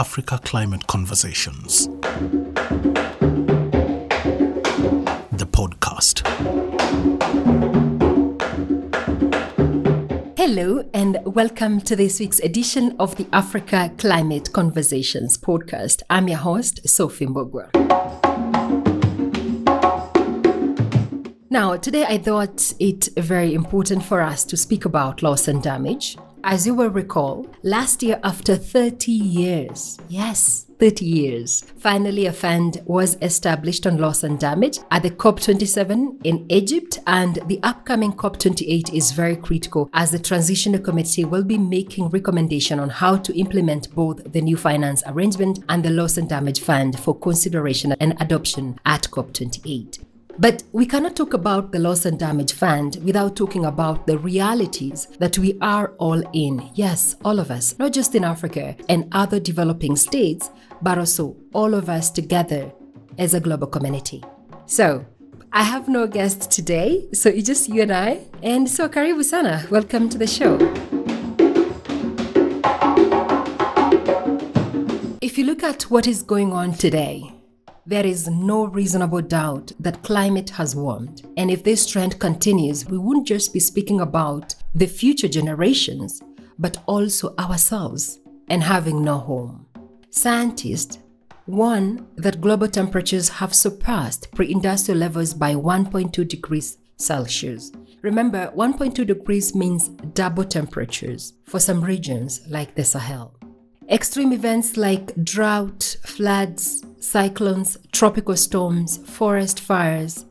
Africa Climate Conversations. The podcast. Hello, and welcome to this week's edition of the Africa Climate Conversations podcast. I'm your host, Sophie Mbugua. Now, today I thought it very important for us to speak about loss and damage. As you will recall, last year, after 30 years, yes, 30 years, finally a fund was established on loss and damage at the COP27 in Egypt, and the upcoming COP28 is very critical as the Transitional Committee will be making recommendation on how to implement both the new finance arrangement and the loss and damage fund for consideration and adoption at COP28. But we cannot talk about the loss and damage fund without talking about the realities that we are all in. Yes, all of us, not just in Africa and other developing states, but also all of us together as a global community. So, I have no guest today, so it's just you and I. And so, karibu sana, welcome to the show. If you look at what is going on today, there is no reasonable doubt that climate has warmed. And if this trend continues, we won't just be speaking about the future generations, but also ourselves and having no home. Scientists warn that global temperatures have surpassed pre industrial levels by 1.2 degrees Celsius. Remember, 1.2 degrees means double temperatures for some regions like the Sahel. Extreme events like drought, floods, cyclones, tropical storms, forest fires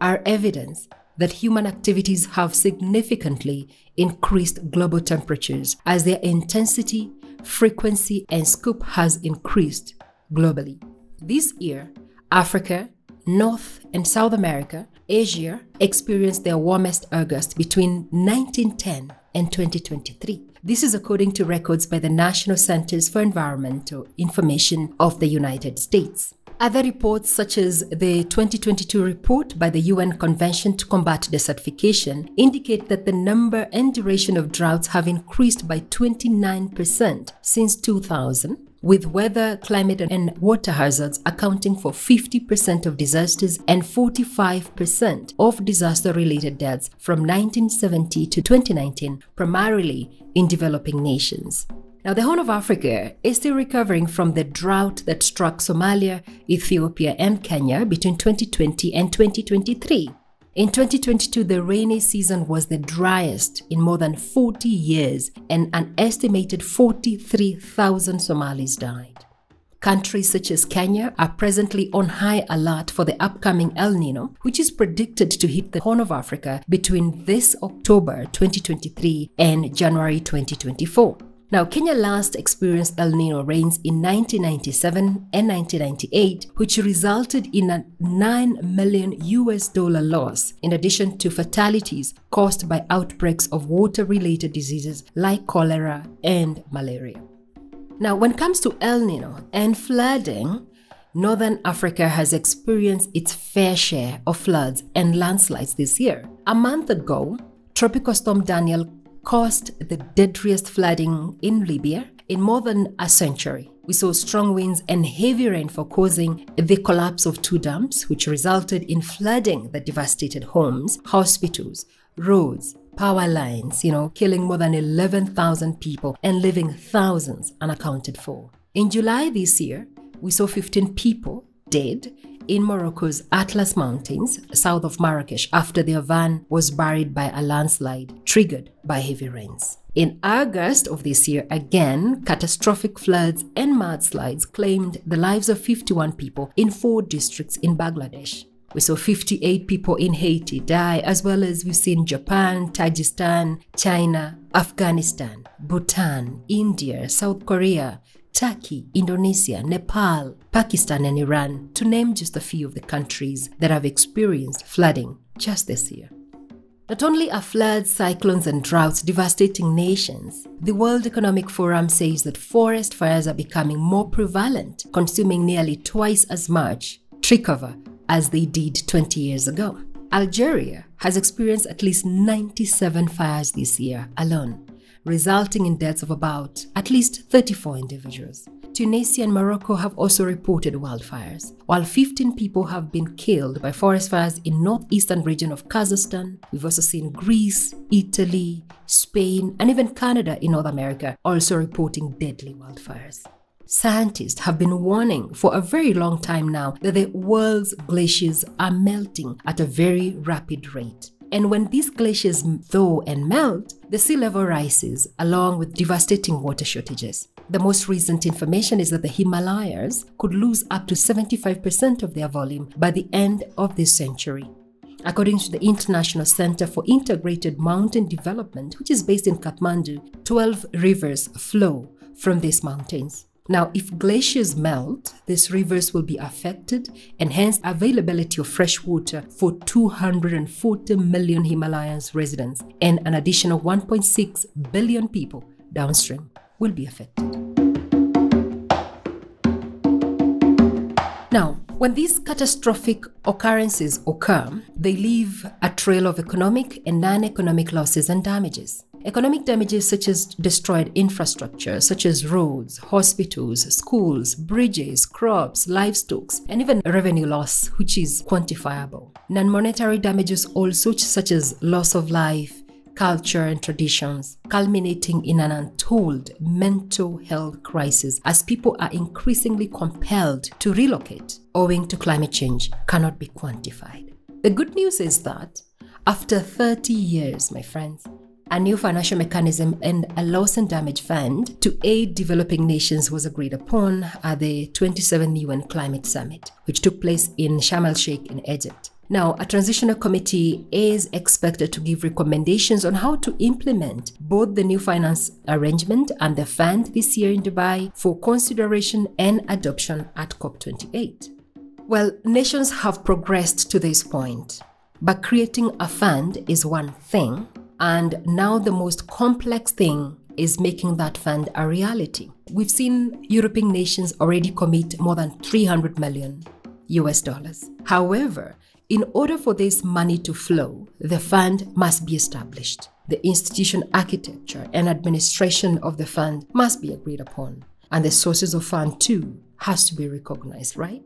are evidence that human activities have significantly increased global temperatures as their intensity, frequency, and scope has increased globally. This year, Africa, North and South America, Asia experienced their warmest August between 1910 and 2023. This is according to records by the National Centers for Environmental Information of the United States. Other reports, such as the 2022 report by the UN Convention to Combat Desertification, indicate that the number and duration of droughts have increased by 29% since 2000, with weather, climate, and water hazards accounting for 50% of disasters and 45% of disaster related deaths from 1970 to 2019, primarily in developing nations. Now, the Horn of Africa is still recovering from the drought that struck Somalia, Ethiopia, and Kenya between 2020 and 2023. In 2022, the rainy season was the driest in more than 40 years, and an estimated 43,000 Somalis died. Countries such as Kenya are presently on high alert for the upcoming El Nino, which is predicted to hit the Horn of Africa between this October 2023 and January 2024. Now, Kenya last experienced El Nino rains in 1997 and 1998, which resulted in a 9 million US dollar loss, in addition to fatalities caused by outbreaks of water related diseases like cholera and malaria. Now, when it comes to El Nino and flooding, Northern Africa has experienced its fair share of floods and landslides this year. A month ago, Tropical Storm Daniel caused the deadliest flooding in Libya in more than a century. We saw strong winds and heavy rainfall causing the collapse of two dams, which resulted in flooding that devastated homes, hospitals, roads, power lines, you know, killing more than 11,000 people and leaving thousands unaccounted for. In July this year, we saw 15 people dead in Morocco's Atlas Mountains, south of Marrakesh, after their van was buried by a landslide triggered by heavy rains. In August of this year, again, catastrophic floods and mudslides claimed the lives of 51 people in four districts in Bangladesh. We saw 58 people in Haiti die, as well as we've seen Japan, Tajikistan, China, Afghanistan, Bhutan, India, South Korea, Turkey, Indonesia, Nepal, Pakistan, and Iran, to name just a few of the countries that have experienced flooding just this year. Not only are floods, cyclones, and droughts devastating nations, the World Economic Forum says that forest fires are becoming more prevalent, consuming nearly twice as much tree cover as they did 20 years ago. Algeria has experienced at least 97 fires this year alone, resulting in deaths of about at least 34 individuals. Tunisia and Morocco have also reported wildfires, while 15 people have been killed by forest fires in northeastern region of Kazakhstan. We've also seen Greece, Italy, Spain, and even Canada in North America also reporting deadly wildfires. Scientists have been warning for a very long time now that the world's glaciers are melting at a very rapid rate. And when these glaciers thaw and melt, the sea level rises along with devastating water shortages. The most recent information is that the Himalayas could lose up to 75% of their volume by the end of this century. According to the International Center for Integrated Mountain Development, which is based in Kathmandu, 12 rivers flow from these mountains. Now, if glaciers melt, these rivers will be affected and hence availability of fresh water for 240 million Himalayas residents and an additional 1.6 billion people downstream will be affected. Now, when these catastrophic occurrences occur, they leave a trail of economic and non economic losses and damages. Economic damages such as destroyed infrastructure, such as roads, hospitals, schools, bridges, crops, livestock, and even revenue loss, which is quantifiable. Non monetary damages also, such as loss of life, culture, and traditions, culminating in an untold mental health crisis as people are increasingly compelled to relocate owing to climate change, cannot be quantified. The good news is that after 30 years, my friends, a new financial mechanism and a loss and damage fund to aid developing nations was agreed upon at the 27th UN Climate Summit, which took place in Sharm el Sheikh in Egypt. Now, a transitional committee is expected to give recommendations on how to implement both the new finance arrangement and the fund this year in Dubai for consideration and adoption at COP28. Well, nations have progressed to this point, but creating a fund is one thing, and now the most complex thing is making that fund a reality. We've seen European nations already commit more than 300 million US dollars. However, in order for this money to flow, the fund must be established. The institution architecture and administration of the fund must be agreed upon. And the sources of fund too has to be recognized, right?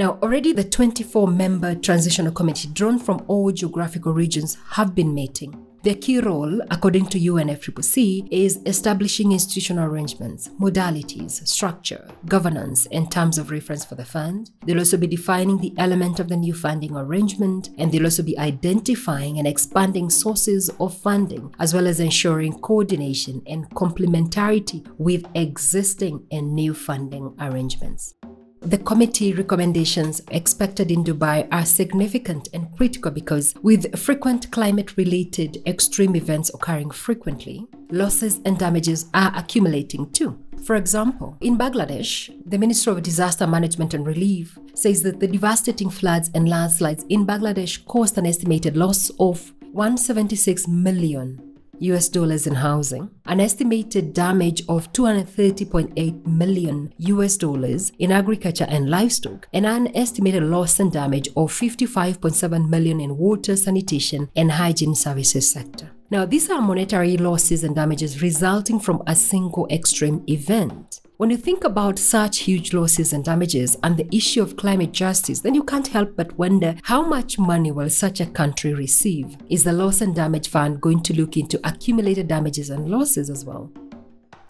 Now, already the 24 member transitional committee drawn from all geographical regions have been meeting. Their key role, according to UNFCCC, is establishing institutional arrangements, modalities, structure, governance, and terms of reference for the fund. They'll also be defining the element of the new funding arrangement, and they'll also be identifying and expanding sources of funding, as well as ensuring coordination and complementarity with existing and new funding arrangements. The committee recommendations expected in Dubai are significant and critical because, with frequent climate related extreme events occurring frequently, losses and damages are accumulating too. For example, in Bangladesh, the Ministry of Disaster Management and Relief says that the devastating floods and landslides in Bangladesh caused an estimated loss of 176 million US dollars in housing, an estimated damage of 230.8 million US dollars in agriculture and livestock, and an estimated loss and damage of 55.7 million in water, sanitation, and hygiene services sector. Now, these are monetary losses and damages resulting from a single extreme event. When you think about such huge losses and damages and the issue of climate justice, then you can't help but wonder how much money will such a country receive? Is the Loss and Damage Fund going to look into accumulated damages and losses as well?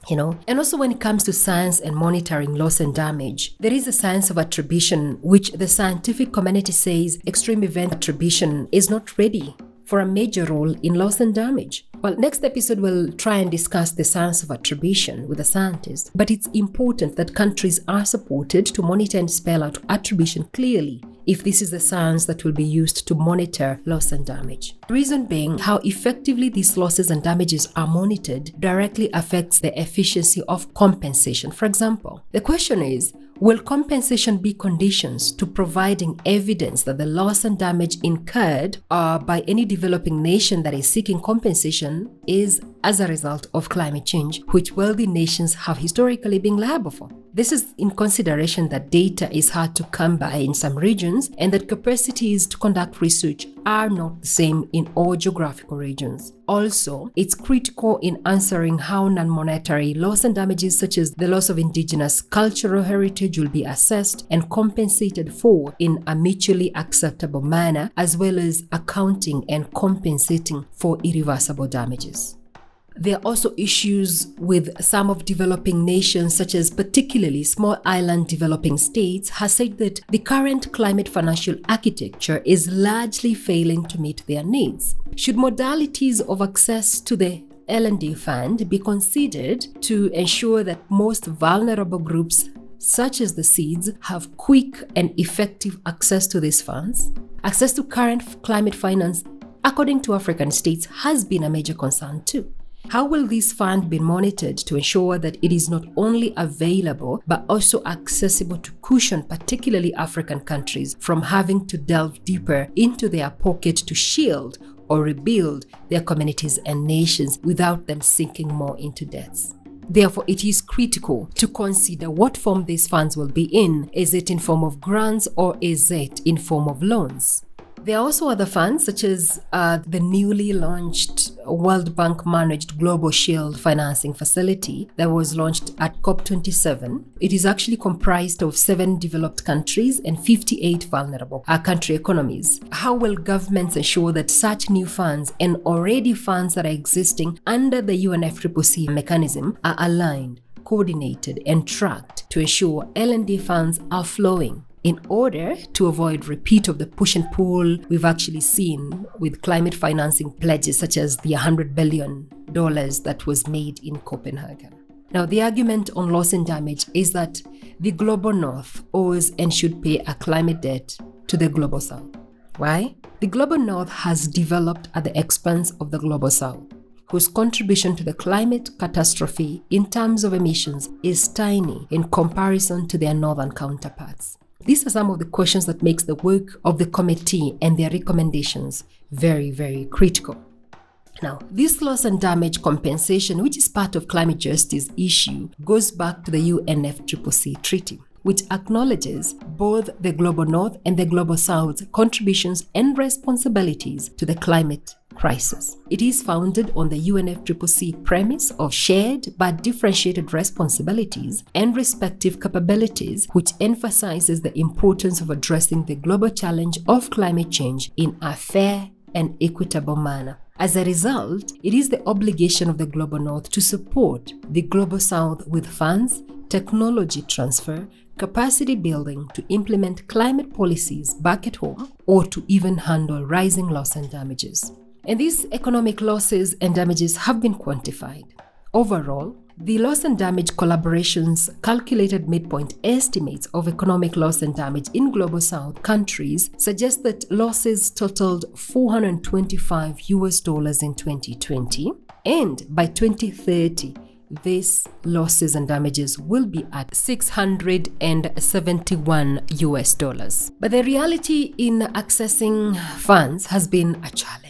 you know and also when it comes to science and monitoring loss and damage there is a science of attribution which the scientific community says extreme event attribution is not ready for a major role in loss and damage. Well, next episode we'll try and discuss the science of attribution with a scientist, but it's important that countries are supported to monitor and spell out attribution clearly if this is the science that will be used to monitor loss and damage. The reason being, how effectively these losses and damages are monitored directly affects the efficiency of compensation. For example, the question is Will compensation be conditions to providing evidence that the loss and damage incurred uh, by any developing nation that is seeking compensation is as a result of climate change, which wealthy nations have historically been liable for? This is in consideration that data is hard to come by in some regions and that capacities to conduct research are not the same in all geographical regions. Also, it's critical in answering how non monetary loss and damages, such as the loss of indigenous cultural heritage, will be assessed and compensated for in a mutually acceptable manner, as well as accounting and compensating for irreversible damages. There are also issues with some of developing nations, such as particularly small island developing states, has said that the current climate financial architecture is largely failing to meet their needs. Should modalities of access to the L&D fund be considered to ensure that most vulnerable groups such as the SIDS have quick and effective access to these funds. Access to current climate finance, according to African states, has been a major concern too. How will this fund be monitored to ensure that it is not only available but also accessible to cushion particularly African countries from having to delve deeper into their pocket to shield or rebuild their communities and nations without them sinking more into debts? Therefore, it is critical to consider what form these funds will be in. Is it in form of grants or is it in form of loans? There are also other funds, such as uh, the newly launched World Bank managed Global Shield financing facility that was launched at COP27. It is actually comprised of seven developed countries and 58 vulnerable uh, country economies. How will governments ensure that such new funds and already funds that are existing under the UNFCCC mechanism are aligned? coordinated and tracked to ensure L&D funds are flowing in order to avoid repeat of the push and pull we've actually seen with climate financing pledges such as the 100 billion dollars that was made in Copenhagen. Now, the argument on loss and damage is that the global north owes and should pay a climate debt to the global south. Why? The global north has developed at the expense of the global south, whose contribution to the climate catastrophe in terms of emissions is tiny in comparison to their northern counterparts. These are some of the questions that makes the work of the committee and their recommendations very, very critical. Now, this loss and damage compensation, which is part of climate justice issue, goes back to the UNFCCC treaty, which acknowledges both the global north and the global south's contributions and responsibilities to the climate crisis. It is founded on the UNFCCC premise of shared but differentiated responsibilities and respective capabilities, which emphasizes the importance of addressing the global challenge of climate change in a fair and equitable manner. As a result, it is the obligation of the Global North to support the Global South with funds, technology transfer, capacity building to implement climate policies back at home, or to even handle rising loss and damages. And these economic losses and damages have been quantified. Overall, the loss and damage collaboration's calculated midpoint estimates of economic loss and damage in global south countries suggest that losses totaled 425 US dollars in 2020 and by 2030 these losses and damages will be at 671 US dollars. But the reality in accessing funds has been a challenge.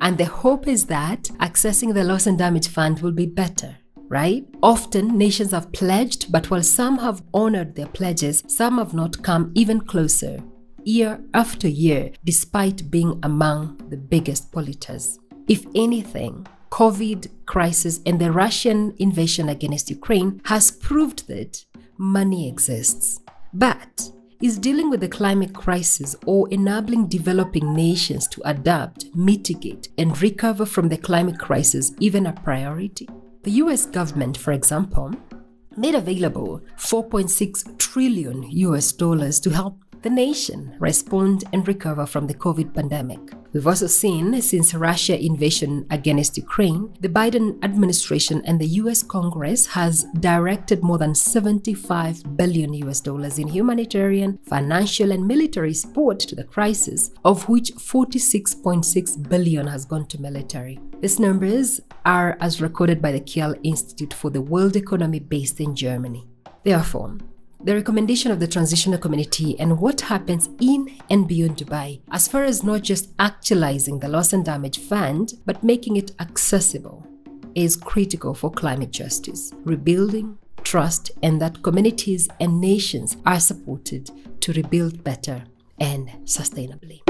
And the hope is that accessing the loss and damage fund will be better right? Often nations have pledged, but while some have honored their pledges, some have not come even closer year after year, despite being among the biggest polluters. If anything, COVID crisis and the Russian invasion against Ukraine has proved that money exists. But is dealing with the climate crisis or enabling developing nations to adapt, mitigate, and recover from the climate crisis even a priority? The US government, for example, made available 4.6 trillion US dollars to help the nation respond and recover from the COVID pandemic. We've also seen since Russia invasion against Ukraine, the Biden administration and the US Congress has directed more than 75 billion US dollars in humanitarian, financial and military support to the crisis, of which 46.6 billion has gone to military. These numbers are as recorded by the Kiel Institute for the World Economy based in Germany. Therefore, the recommendation of the transitional community and what happens in and beyond Dubai, as far as not just actualizing the loss and damage fund, but making it accessible, is critical for climate justice, rebuilding, trust, and that communities and nations are supported to rebuild better and sustainably.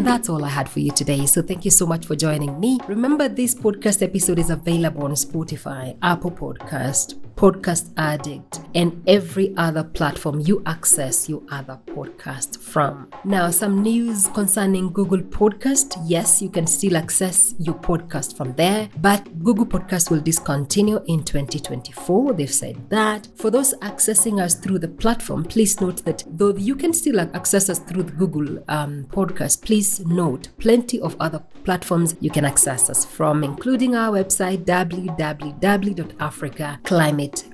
And that's all I had for you today. So thank you so much for joining me. Remember, this podcast episode is available on Spotify, Apple Podcast, Podcast Addict, and every other platform you access your other podcast from. Now, some news concerning Google Podcast. Yes, you can still access your podcast from there, but Google Podcast will discontinue in 2024. They've said that. For those accessing us through the platform, please note that though you can still access us through Google um, Podcast, please note plenty of other platforms you can access us from, including our website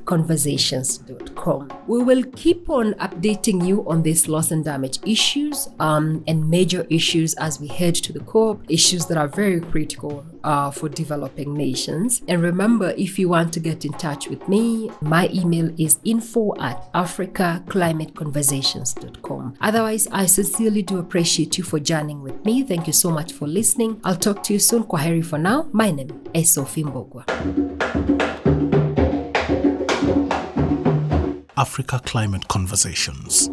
www.africaclimateconversations.com. We will keep on updating you on these loss and damage issues um, and major issues as we head to the COP, issues that are very critical uh, for developing nations. And remember, if you want to get in touch with me, my email is info at africaclimateconversations.com. Otherwise, I sincerely do appreciate you for joining with me. Thank you so much for listening. I'll talk to you soon. Kwaheri for now. My name is Sophie Mbugua. Africa Climate Conversations.